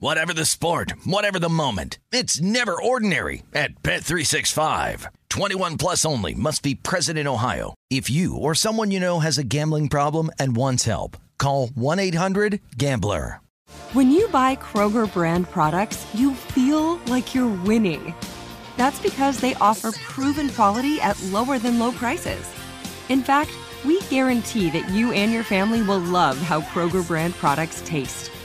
Whatever the sport, whatever the moment, it's never ordinary at Bet365. 21 plus only must be present in Ohio. If you or someone you know has a gambling problem and wants help, call 1-800-GAMBLER. When you buy Kroger brand products, you feel like you're winning. That's because they offer proven quality at lower than low prices. In fact, we guarantee that you and your family will love how Kroger brand products taste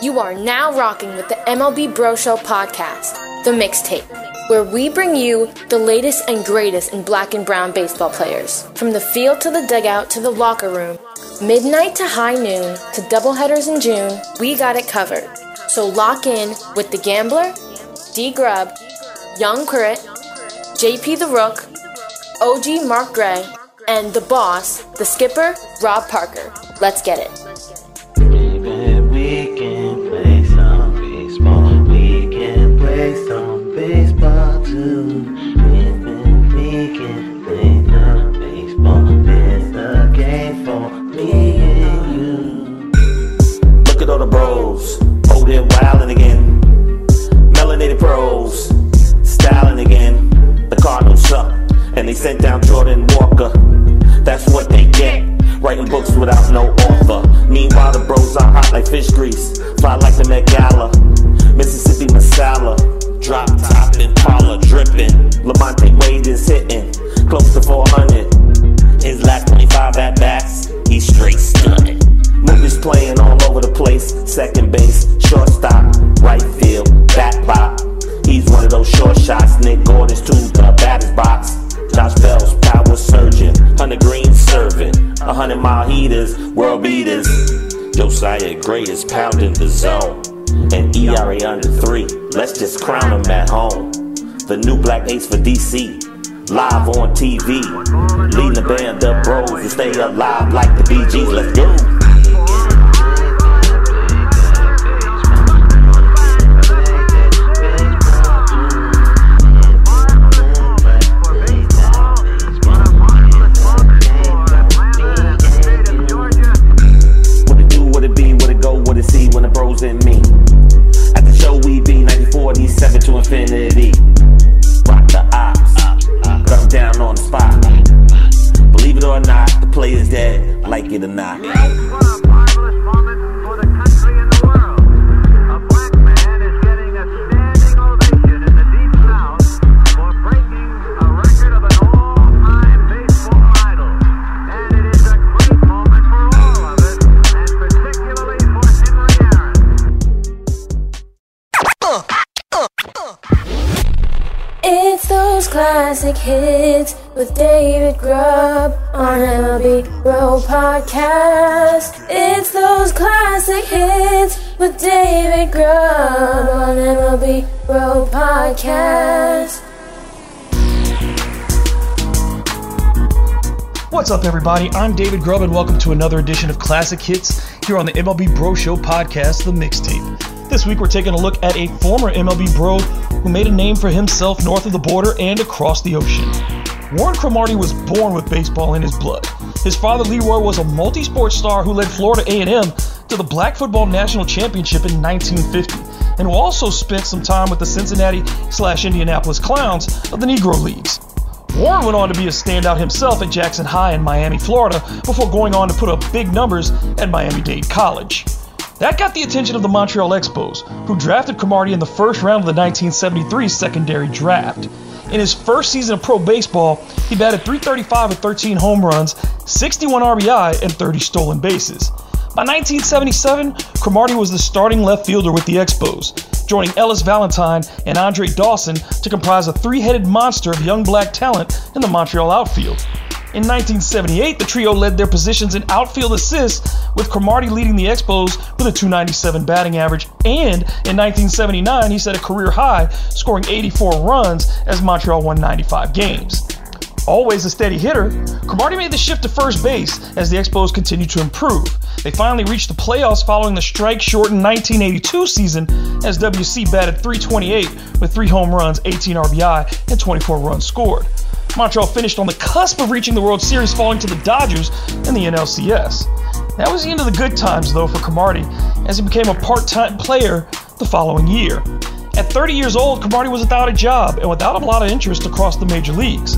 You are now rocking with the MLB Bro Show podcast, The Mixtape, where we bring you the latest and greatest in black and brown baseball players. From the field to the dugout to the locker room, midnight to high noon to doubleheaders in June, we got it covered. So lock in with The Gambler, D Grub, Young Crit, JP the Rook, OG Mark Gray, and the boss, the skipper, Rob Parker. Let's get it. Stay alive like the Bee Gees. Let's go. What's up, everybody? I'm David Grubb, and welcome to another edition of Classic Hits here on the MLB Bro Show podcast, The Mixtape. This week, we're taking a look at a former MLB Bro who made a name for himself north of the border and across the ocean. Warren Cromartie was born with baseball in his blood. His father, Leroy, was a multi-sport star who led Florida A&M to the Black Football National Championship in 1950, and who also spent some time with the Cincinnati slash Indianapolis Clowns of the Negro Leagues. Warren went on to be a standout himself at Jackson High in Miami, Florida, before going on to put up big numbers at Miami Dade College. That got the attention of the Montreal Expos, who drafted Cromartie in the first round of the 1973 secondary draft. In his first season of pro baseball, he batted 335 with 13 home runs, 61 RBI, and 30 stolen bases. By 1977, Cromartie was the starting left fielder with the Expos, joining Ellis Valentine and Andre Dawson to comprise a three headed monster of young black talent in the Montreal outfield. In 1978, the trio led their positions in outfield assists, with Cromartie leading the Expos with a 297 batting average, and in 1979, he set a career high, scoring 84 runs as Montreal won 95 games. Always a steady hitter, Cromartie made the shift to first base as the Expos continued to improve. They finally reached the playoffs following the strike shortened 1982 season as WC batted 328 with 3 home runs, 18 RBI, and 24 runs scored. Montreal finished on the cusp of reaching the World Series, falling to the Dodgers in the NLCS. That was the end of the good times, though, for Cromartie, as he became a part time player the following year. At 30 years old, Cromartie was without a job and without a lot of interest across the major leagues.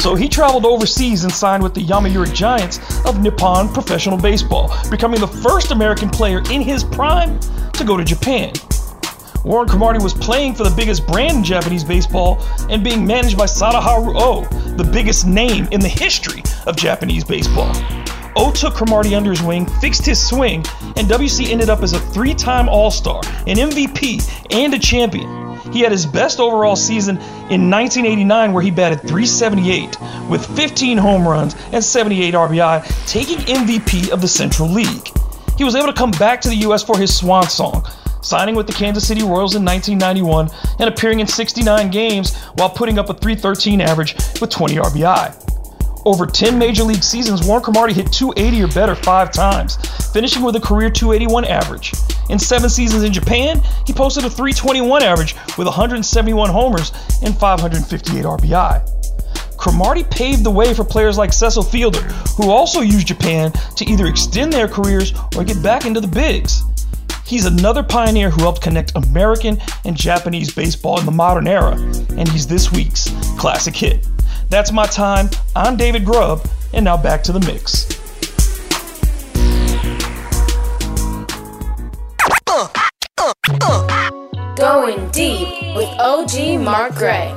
So he traveled overseas and signed with the Yomiuri Giants of Nippon Professional Baseball, becoming the first American player in his prime to go to Japan. Warren Cromartie was playing for the biggest brand in Japanese baseball and being managed by Sadaharu O, the biggest name in the history of Japanese baseball. O took Cromartie under his wing, fixed his swing, and WC ended up as a three time All Star, an MVP, and a champion. He had his best overall season in 1989, where he batted 378 with 15 home runs and 78 RBI, taking MVP of the Central League. He was able to come back to the U.S. for his swan song, signing with the Kansas City Royals in 1991 and appearing in 69 games while putting up a 313 average with 20 RBI. Over 10 major league seasons, Warren Cromartie hit 280 or better five times, finishing with a career 281 average. In seven seasons in Japan, he posted a 321 average with 171 homers and 558 RBI. Cromartie paved the way for players like Cecil Fielder, who also used Japan to either extend their careers or get back into the bigs. He's another pioneer who helped connect American and Japanese baseball in the modern era, and he's this week's classic hit. That's my time. I'm David Grubb, and now back to the mix. Going deep with OG Mark Gray.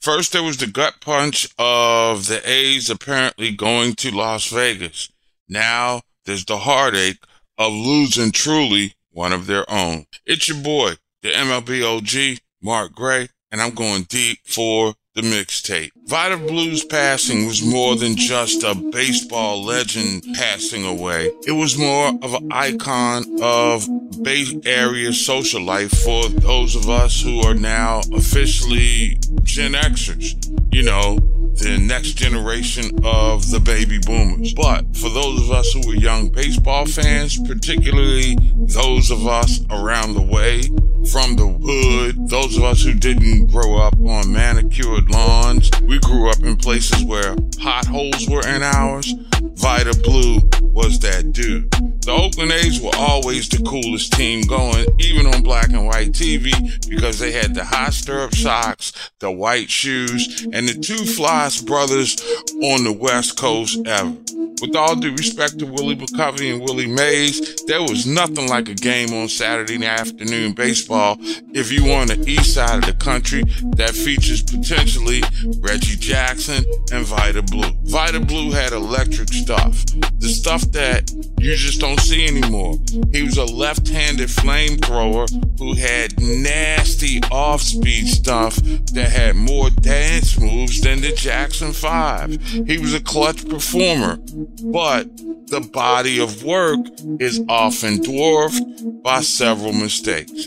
First, there was the gut punch of the A's apparently going to Las Vegas. Now, there's the heartache of losing truly one of their own. It's your boy, the MLB OG, Mark Gray, and I'm going deep for the mixtape. Vida Blue's passing was more than just a baseball legend passing away. It was more of an icon of Bay Area social life for those of us who are now officially Gen Xers. You know, the next generation of the baby boomers. But for those of us who were young baseball fans, particularly those of us around the way from the hood, those of us who didn't grow up on manicured lawns, we grew up in places where potholes were in ours. Vida Blue was that dude. The Oakland A's were always the coolest team going, even on black and white TV, because they had the high stirrup socks, the white shoes, and the two flyest brothers on the West Coast ever. With all due respect to Willie McCovey and Willie Mays, there was nothing like a game on Saturday afternoon baseball if you on the east side of the country that features potentially Reggie Jackson and Vida Blue. Vida Blue had electric stuff, the stuff that you just don't see anymore. He was a left-handed flamethrower who had nasty off-speed stuff that had more dance moves than the Jackson 5. He was a clutch performer but the body of work is often dwarfed by several mistakes.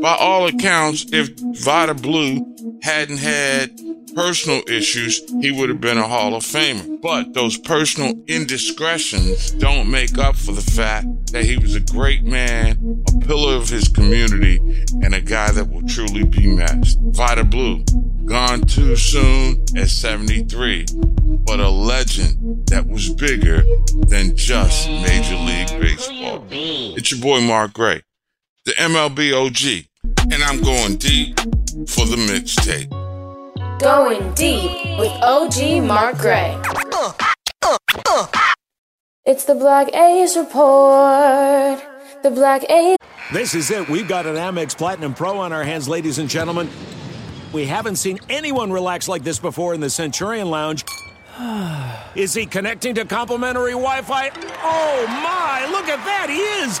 By all accounts, if Vida Blue hadn't had personal issues, he would have been a Hall of Famer. But those personal indiscretions don't make up for the fact that he was a great man, a pillar of his community, and a guy that will truly be missed. Vida Blue, gone too soon at 73, but a legend that was bigger than just Major League Baseball. It's your boy Mark Gray, the MLB OG, and I'm going deep for the mixtape. Going deep with OG Mark Gray. It's the Black Ace Report. The Black Ace. This is it. We've got an Amex Platinum Pro on our hands, ladies and gentlemen. We haven't seen anyone relax like this before in the Centurion Lounge. Is he connecting to complimentary Wi Fi? Oh my, look at that, he is!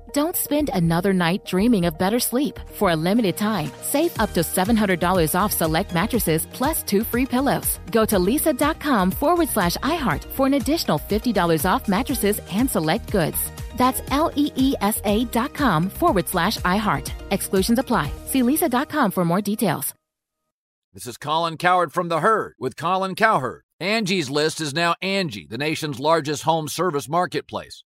Don't spend another night dreaming of better sleep. For a limited time, save up to $700 off select mattresses plus two free pillows. Go to leesa.com forward slash iHeart for an additional $50 off mattresses and select goods. That's L E E S A dot com forward slash iHeart. Exclusions apply. See leesa.com for more details. This is Colin Cowherd from The Herd with Colin Cowherd. Angie's List is now Angie, the nation's largest home service marketplace.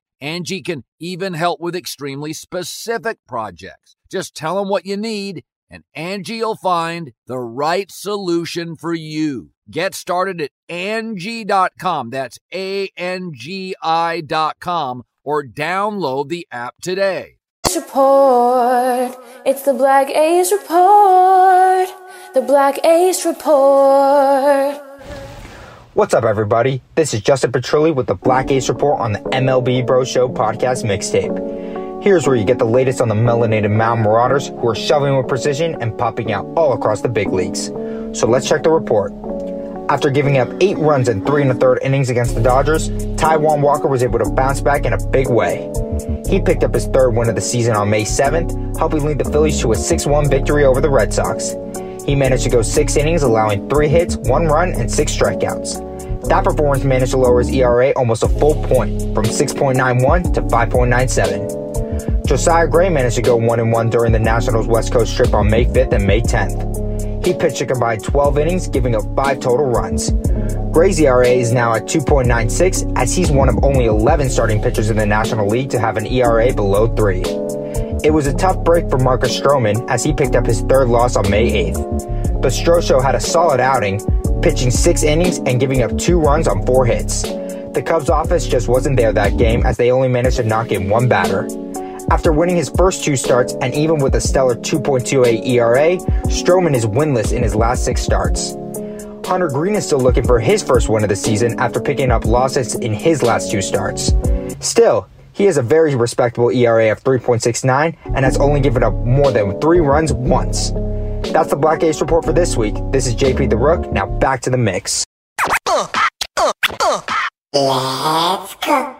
Angie can even help with extremely specific projects. Just tell them what you need and Angie will find the right solution for you. Get started at Angie.com. That's A-N-G-I dot com or download the app today. Report. It's the Black Ace Report. The Black Ace Report. What's up, everybody? This is Justin Petrilli with the Black Ace Report on the MLB Bro Show podcast mixtape. Here's where you get the latest on the melanated mound marauders who are shoving with precision and popping out all across the big leagues. So let's check the report. After giving up eight runs in three and a third innings against the Dodgers, Taijuan Walker was able to bounce back in a big way. He picked up his third win of the season on May 7th, helping lead the Phillies to a 6-1 victory over the Red Sox. He managed to go six innings, allowing three hits, one run, and six strikeouts. That performance managed to lower his ERA almost a full point, from 6.91 to 5.97. Josiah Gray managed to go 1 1 during the Nationals West Coast trip on May 5th and May 10th. He pitched a combined 12 innings, giving up 5 total runs. Gray's ERA is now at 2.96, as he's one of only 11 starting pitchers in the National League to have an ERA below 3. It was a tough break for Marcus Stroman as he picked up his third loss on May 8th. But Stro Show had a solid outing, pitching six innings and giving up two runs on four hits. The Cubs' offense just wasn't there that game as they only managed to knock in one batter. After winning his first two starts and even with a stellar 2.28 ERA, Stroman is winless in his last six starts. Hunter Greene is still looking for his first win of the season after picking up losses in his last two starts. Still, he has a very respectable ERA of 3.69 and has only given up more than three runs once. That's the Black Ace report for this week. This is JP the Rook. Now back to the mix.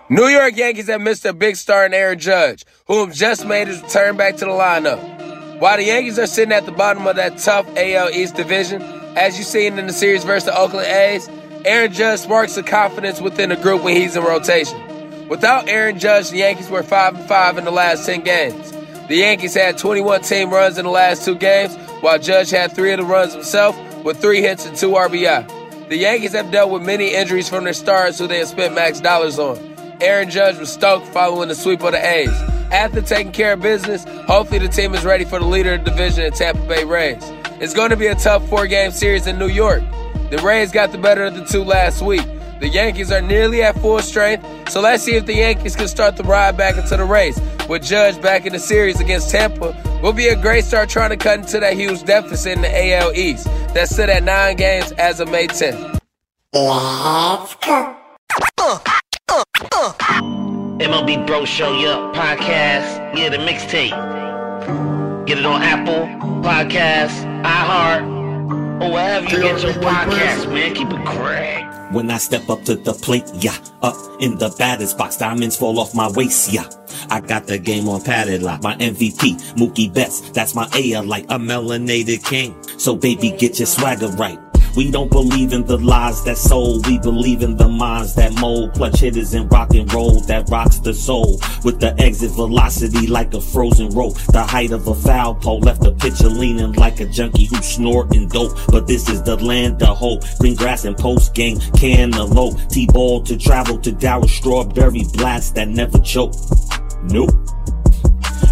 New York Yankees have missed a big star in Aaron Judge, whom just made his return back to the lineup. While the Yankees are sitting at the bottom of that tough AL East division, as you've seen in the series versus the Oakland A's, Aaron Judge sparks the confidence within the group when he's in rotation. Without Aaron Judge, the Yankees were 5 and 5 in the last 10 games. The Yankees had 21 team runs in the last two games, while Judge had three of the runs himself with three hits and two RBI. The Yankees have dealt with many injuries from their stars who they have spent max dollars on. Aaron Judge was stoked following the sweep of the A's. After taking care of business, hopefully the team is ready for the leader of the division, the Tampa Bay Rays. It's going to be a tough four game series in New York. The Rays got the better of the two last week. The Yankees are nearly at full strength, so let's see if the Yankees can start the ride back into the race. With Judge back in the series against Tampa, will be a great start trying to cut into that huge deficit in the AL East that sit at nine games as of May 10th. Let's go. MLB Bro Show, yeah, podcast, yeah, the mixtape. Get it on Apple Podcasts, iHeart, or wherever you get your podcasts, man. Keep it correct. When I step up to the plate, yeah, up in the batter's box, diamonds fall off my waist, yeah. I got the game on padded like my MVP, Mookie Betts. That's my A like a melanated king. So baby, get your swagger right. We don't believe in the lies that sold. We believe in the minds that mold. Clutch hitters and rock and roll that rocks the soul. With the exit velocity like a frozen rope. The height of a foul pole left the pitcher leaning like a junkie who's snorting dope. But this is the land of hope. Green grass and post game cantaloupe. T-ball to travel to Darryl Strawberry blast that never choke. Nope.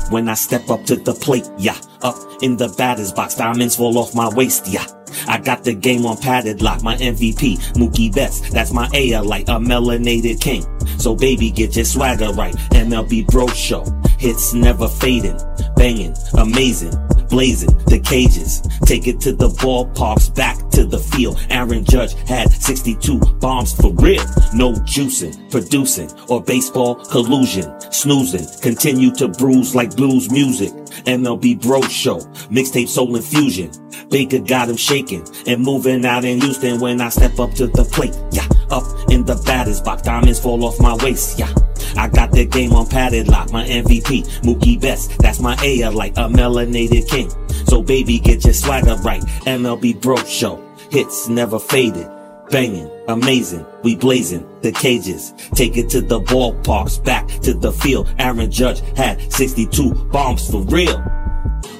When I step up to the plate, yeah, up in the batter's box, diamonds fall off my waist, yeah. I got the game on padded lock, my MVP, Mookie Betts. That's my A like a melanated king. So baby, get your swagger right. MLB Bro Show. Hits never fading, banging, amazing, blazing the cages. Take it to the ballparks, back to the field. Aaron Judge had 62 bombs for real. No juicing, producing, or baseball collusion. Snoozing, continue to bruise like blues music. MLB Bro Show, mixtape soul infusion. Baker got him shaking and moving out in Houston when I step up to the plate. Yeah, up in the batter's box, diamonds fall off my waist. Yeah, I got the game on padded lock, my MVP, Mookie Betts. That's my A like a melanated king. So baby, get your swagger right. MLB Bro Show, hits never faded. Banging, amazing, we blazing the cages. Take it to the ballparks, back to the field. Aaron Judge had 62 bombs for real.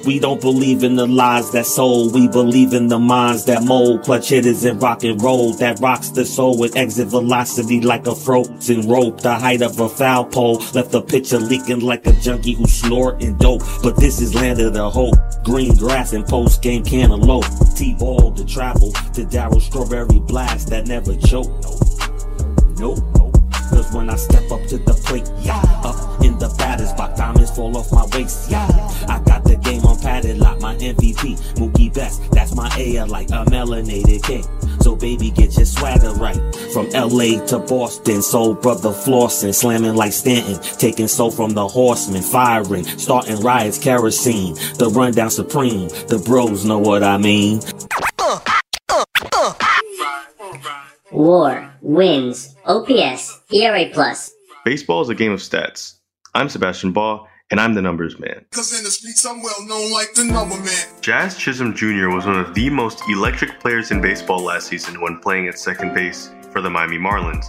We don't believe in the lies that sold. We believe in the minds that mold. Clutch hitters and rock and roll that rocks the soul with exit velocity like a frozen rope. The height of a foul pole left the pitcher leaking like a junkie who's snorting dope. But this is land of the hope. Green grass and post game cantaloupe. T-ball to travel to Darryl Strawberry blast that never choke. Nope. Nope. Cause when I step up to the plate, yeah, up in the batter's box, diamonds fall off my waist, yeah. I got the game on padded lock, my MVP, Mookie Betts, that's my A like a melanated king. So baby, get your swagger right. From LA to Boston, soul brother flossing, slamming like Stanton, taking soul from the horsemen, firing, starting riots, kerosene, the rundown supreme. The bros know what I mean. War, wins, OPS, ERA plus. Baseball is a game of stats. I'm Sebastian Baugh, and I'm the numbers man. Cause in the streets I'm well known like the number man. Jazz Chisholm Jr. was one of the most electric players in baseball last season when playing at second base for the Miami Marlins.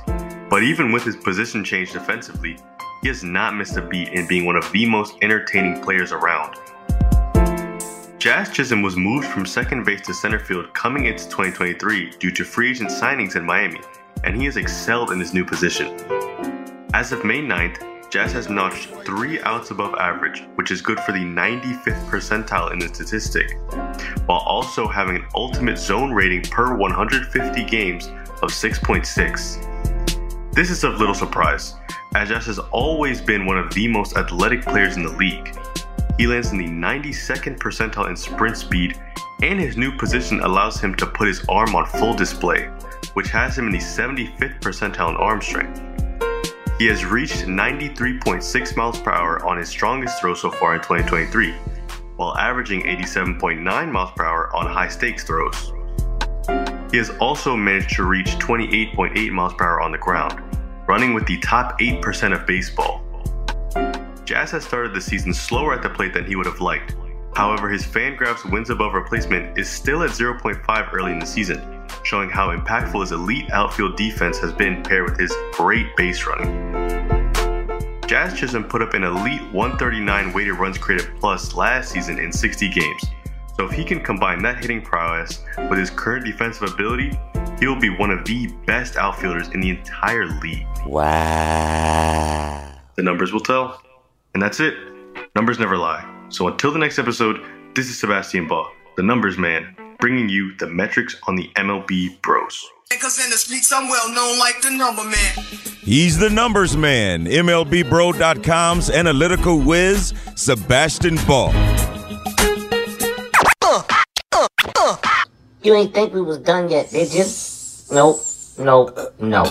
But even with his position change defensively, he has not missed a beat in being one of the most entertaining players around. Jazz Chisholm was moved from second base to center field coming into 2023 due to free agent signings in Miami, and he has excelled in his new position. As of May 9th, Jazz has notched three outs above average, which is good for the 95th percentile in the statistic, while also having an ultimate zone rating per 150 games of 6.6. This is of little surprise. as Jazz has always been one of the most athletic players in the league. He lands in the 92nd percentile in sprint speed, and his new position allows him to put his arm on full display, which has him in the 75th percentile in arm strength. He has reached 93.6 miles per hour on his strongest throw so far in 2023, while averaging 87.9 miles per hour on high stakes throws. He has also managed to reach 28.8 miles per hour on the ground, running with the top 8% of baseball. Jazz has started the season slower at the plate than he would have liked. However, his Fangraphs wins above replacement is still at 0.5 early in the season, showing how impactful his elite outfield defense has been paired with his great base running. Jazz Chisholm put up an elite 139 weighted runs created plus last season in 60 games. So if he can combine that hitting prowess with his current defensive ability, he will be one of the best outfielders in the entire league. Wow. The numbers will tell. And that's it. Numbers never lie. So until the next episode, this is Sebastian Baugh, the numbers man, bringing you the metrics on the MLB Bros. Cause in the streets I'm well known like the number man. He's the numbers man, MLBBro.com's analytical whiz, Sebastian Ball. You ain't think we was done yet, did you? Nope, nope, no.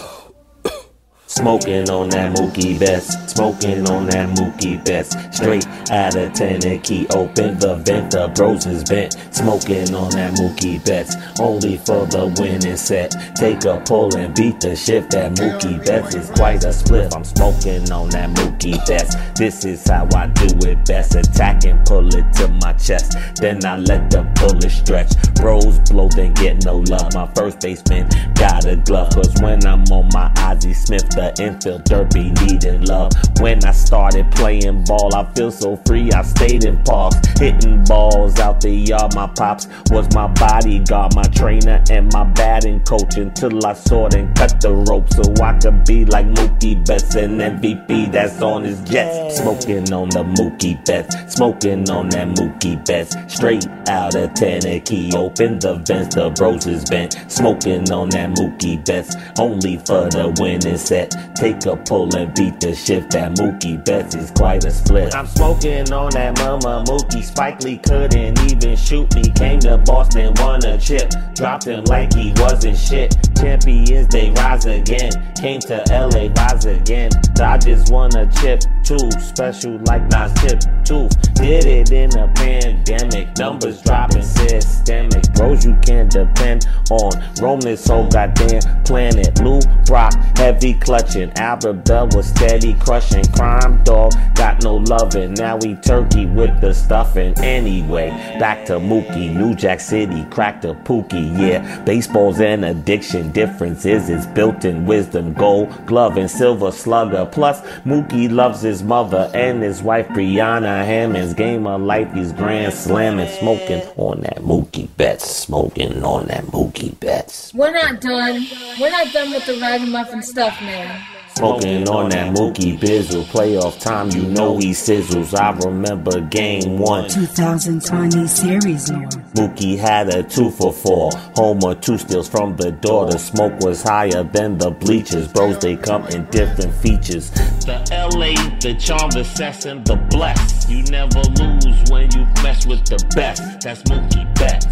Smoking on that Mookie Betts, smoking on that Mookie Betts. Straight out of Tennessee, open the vent, the bros is bent. Smoking on that Mookie Betts, only for the winning set. Take a pull and beat the shift. That Mookie Betts is quite a split. I'm smoking on that Mookie Betts. This is how I do it best. Attack and pull it to my chest. Then I let the bullet stretch. Bros blow, then get no love. My first baseman got a glove. Cause when I'm on my Ozzie Smith, the infield dirt be needing love. When I started playing ball, I feel so free. I stayed in parks, hitting balls out the yard. My pops was my bodyguard, my trainer, and my batting coach until I soared and cut the rope so I could be like Mookie Betts and MVP that's on his jets. Smoking on the Mookie Betts, smoking on that Mookie Betts. Straight out of Tennessee, open the vents, the bros is bent. Smoking on that Mookie Betts, only for the winning set. Take a pull and beat the shift. That Mookie Betts is quite a split. I'm smoking on that mama Mookie. Spike Lee couldn't even shoot me. Came to Boston, won a chip. Dropped him like he wasn't shit. Champions, they rise again. Came to LA, rise again. Dodgers won a chip too. Special like Nas Tip Tooth. Did it in a pandemic. Numbers dropping systemic. Bros you can't depend on. Roam this whole goddamn planet. Lou Brock, heavy clutching. Albert Belle was steady crushing. Crime dog got no loving. Now we turkey with the stuffing. Anyway, back to Mookie. New Jack City, cracked a pookie. Yeah, baseball's an addiction. Difference is it's built in wisdom. Gold glove and silver slugger. Plus, Mookie loves his mother and his wife Brianna Hammond's game of life. He's grand slamming, smoking on that Mookie Betts. Smoking on that Mookie Betts. We're not done. We're not done with the ragamuffin stuff, man. Smoking on that Mookie Bizzle. Playoff time, you know he sizzles. I remember game one. 2020 series Lord. Mookie had a two for four. Homer, two steals from the door. The smoke was higher than the bleachers. Bros, they come in different features. The LA, the charm, the sex, and the bless. You never lose when you mess with the best. That's Mookie Betts.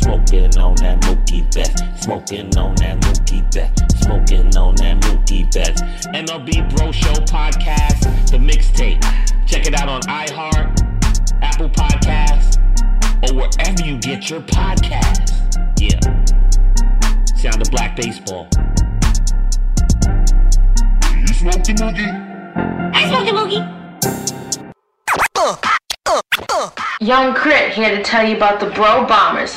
Smoking on that Mookie Betts. Smoking on that Mookie Betts. Smoking on that Mookie Betts. MLB Bro Show Podcast, the mixtape. Check it out on iHeart, Apple Podcasts, or wherever you get your podcasts. Yeah. Sound of black baseball. You smoke the Mookie? I smoke the Mookie. Uh, uh, uh. Young Crit here to tell you about the Bro Bombers.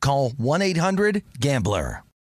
call 1-800-GAMBLER.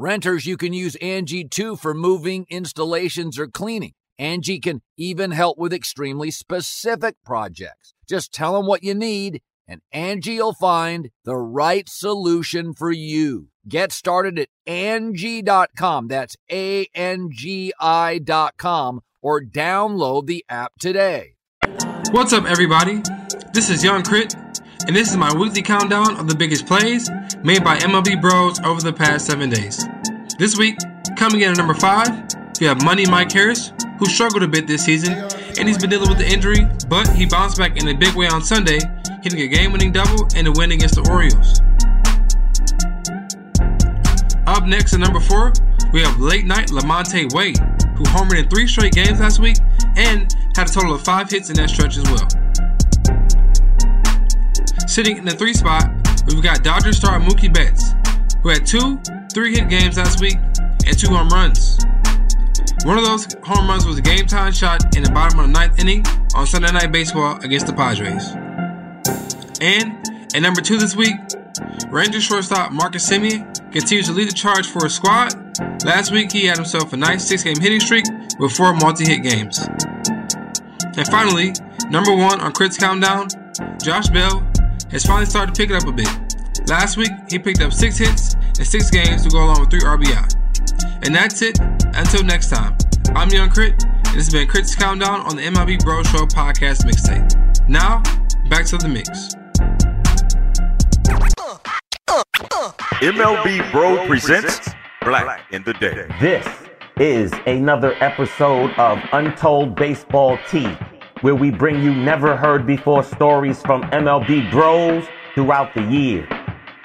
Renters, you can use Angie too for moving, installations, or cleaning. Angie can even help with extremely specific projects. Just tell them what you need and Angie will find the right solution for you. Get started at Angie.com. That's A N G I.com or download the app today. What's up, everybody? This is Young Crit, and this is my weekly countdown of the biggest plays made by MLB Bros over the past seven days. This week, coming in at number five, we have Money Mike Harris, who struggled a bit this season, and he's been dealing with the injury, but he bounced back in a big way on Sunday, hitting a game winning double and a win against the Orioles. Up next at number four, we have late night Lamonte Wade, who homered in three straight games last week and had a total of five hits in that stretch as well. Sitting in the three spot, we've got Dodgers star Mookie Betts, who had two three hit games last week and two home runs. One of those home runs was a game time shot in the bottom of the ninth inning on Sunday Night Baseball against the Padres. And at number two this week, Ranger shortstop Marcus Semien continues to lead the charge for his squad. Last week, he had himself a nice six game hitting streak with four multi hit games. And finally, number one on Crit's Countdown, Josh Bell has finally started to pick it up a bit. Last week, he picked up six hits in six games to go along with three RBI. And that's it. Until next time, I'm Young Crit, and this has been Crit's Countdown on the MLB Bro Show podcast mixtape. Now, back to the mix. MLB Bro presents Black in the Day. This is another episode of Untold Baseball Tea, where we bring you never heard before stories from MLB bros throughout the year.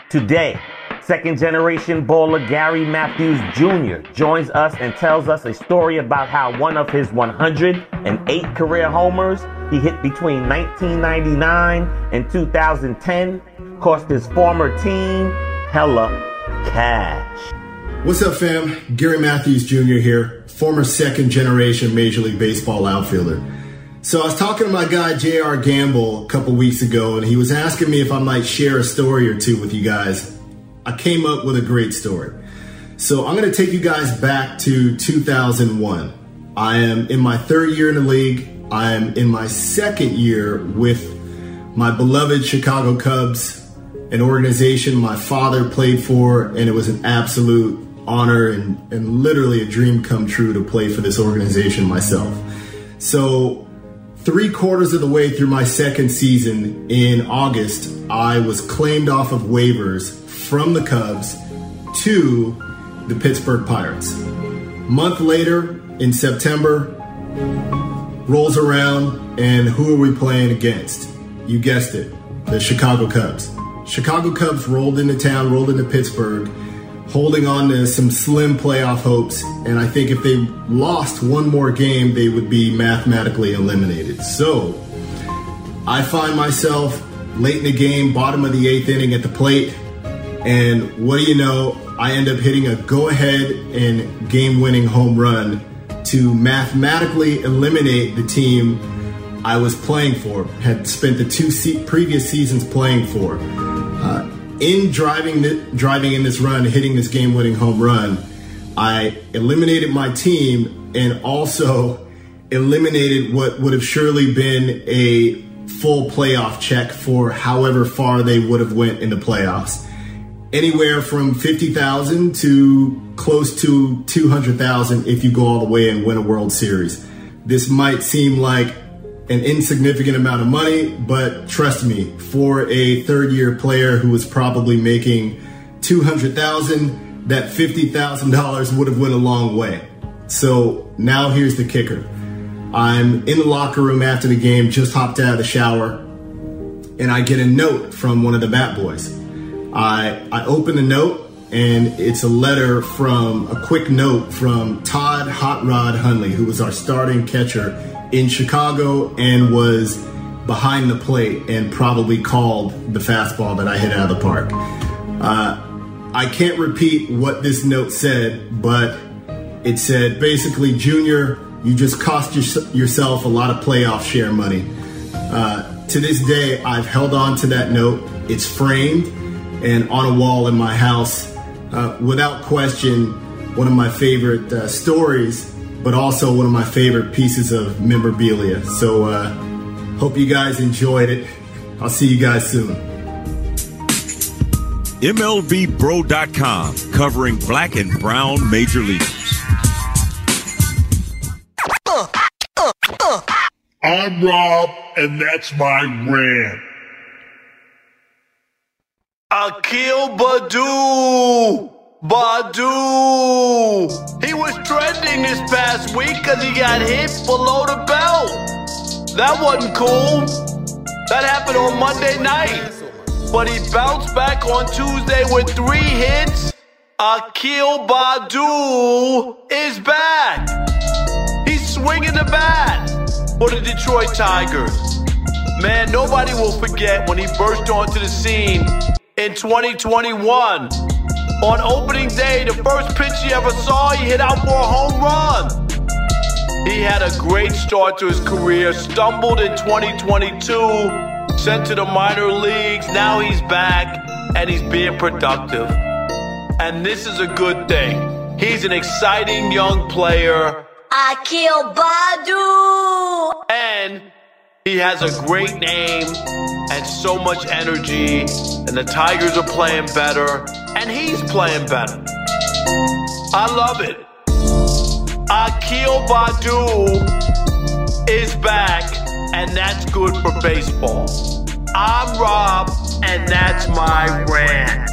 Today, second generation baller Gary Matthews Jr. joins us and tells us a story about how one of his 108 career homers he hit between 1999 and 2010 cost his former team hella cash. What's up, fam? Gary Matthews Jr. here, former second generation Major League Baseball outfielder. So I was talking to my guy J.R. Gamble a couple weeks ago, and he was asking me if I might share a story or two with you guys. I came up with a great story. So I'm going to take you guys back to 2001. I am in my third year in the league. I'm in my second year with my beloved Chicago Cubs, an organization my father played for, and it was an absolute honor and, and literally a dream come true to play for this organization myself. So, three quarters of the way through my second season in August, I was claimed off of waivers from the Cubs to the Pittsburgh Pirates. Month later, in September, rolls around, and who are we playing against? You guessed it, the Chicago Cubs. Chicago Cubs rolled into town, rolled into Pittsburgh, holding on to some slim playoff hopes. And I think if they lost one more game, they would be mathematically eliminated. So I find myself late in the game, bottom of the eighth inning at the plate. And what do you know? I end up hitting a go ahead and game winning home run to mathematically eliminate the team I was playing for, had spent the two se- previous seasons playing for. Uh, in driving the, driving in this run, hitting this game-winning home run, I eliminated my team and also eliminated what would have surely been a full playoff check for however far they would have went in the playoffs. Anywhere from 50,000 to close to 200,000 if you go all the way and win a World Series. This might seem like an insignificant amount of money, but trust me, for a third year player who was probably making 200,000, that $50,000 would have went a long way. So now here's the kicker. I'm in the locker room after the game, just hopped out of the shower, and I get a note from one of the bat boys. I, I open the note, and it's a letter from a quick note from Todd Hot Rod Hundley, who was our starting catcher in Chicago and was behind the plate and probably called the fastball that I hit out of the park. Uh, I can't repeat what this note said, but it said basically, Junior, you just cost your, yourself a lot of playoff share money. Uh, to this day, I've held on to that note. It's framed and on a wall in my house. Uh, without question, one of my favorite uh, stories but also one of my favorite pieces of memorabilia. So, uh, hope you guys enjoyed it. I'll see you guys soon. MLBBro.com, covering black and brown major leaguers. I'm Rob, and that's my rant. Akil Baddoo! Baddoo! He was trending this past week because he got hit below the belt. That wasn't cool. That happened on Monday night. But he bounced back on Tuesday with three hits. Akil Baddoo is back. He's swinging the bat for the Detroit Tigers. Man, nobody will forget when he burst onto the scene in 2021 on opening day, the first pitch he ever saw, he hit out for a home run. He had a great start to his career, stumbled in 2022, sent to the minor leagues. Now he's back and he's being productive. And this is a good thing. He's an exciting young player. Akil Baddoo! And he has a great name and so much energy, and the Tigers are playing better, and he's playing better. I love it. Akil Baddoo is back, and that's good for baseball. I'm Rob, and that's my rant.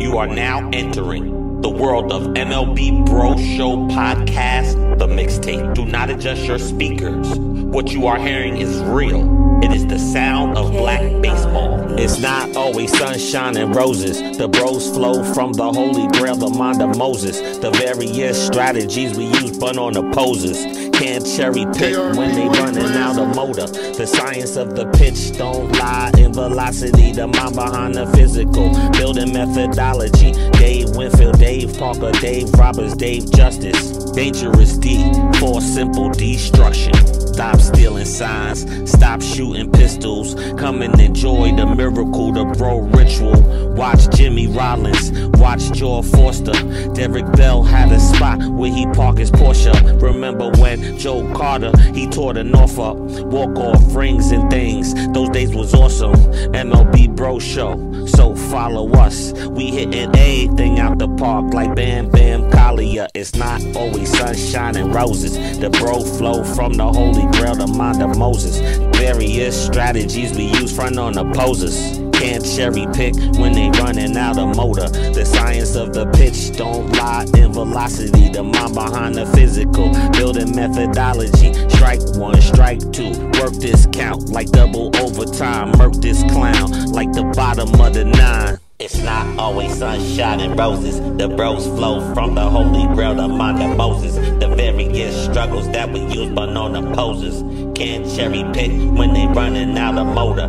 You are now entering the world of MLB Bro Show podcast, the mixtape. Do not adjust your speakers. What you are hearing is real. It is the sound of black baseball. It's not always sunshine and roses. The bros flow from the holy grail, the mind of Moses. The various uh, strategies we use, but on opposers. Can't cherry pick when they running out of motor. The science of the pitch don't lie in velocity. The mind behind the physical. Building methodology. Dave Winfield, Dave Parker, Dave Roberts, Dave Justice. Dangerous D for simple destruction. Stop stealing signs, stop shooting pistols. Come and enjoy the miracle, the bro ritual. Watch Jimmy Rollins, watch George Foster. Derek Bell had a spot where he parked his Porsche. Remember when Joe Carter, he tore the North up. walk off rings and things. Those days was awesome. MLB Bro Show, so follow us. We hitting everything out the park like Bam Bam Kalia. It's not always sunshine and roses. The bro flow from the holy grail, the mind of Moses. Various strategies we use front on opposers. Can't cherry pick when they running out of motor. The science of the pitch don't lie in velocity. The mind behind the physical, building methodology. Strike one, strike two, work this count like double overtime. Murk this clown like the bottom of the nine. It's not always sunshine and roses. The bros flow from the holy grail, the mind Moses. The very various struggles that we use, but on opposers. Can't cherry pick when they running out of motor.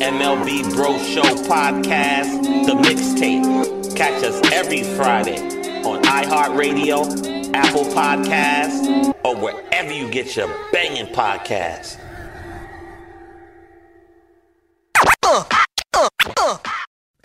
MLB Bro Show Podcast, the mixtape. Catch us every Friday on iHeartRadio, Apple Podcasts, or wherever you get your banging podcasts.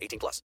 18 plus.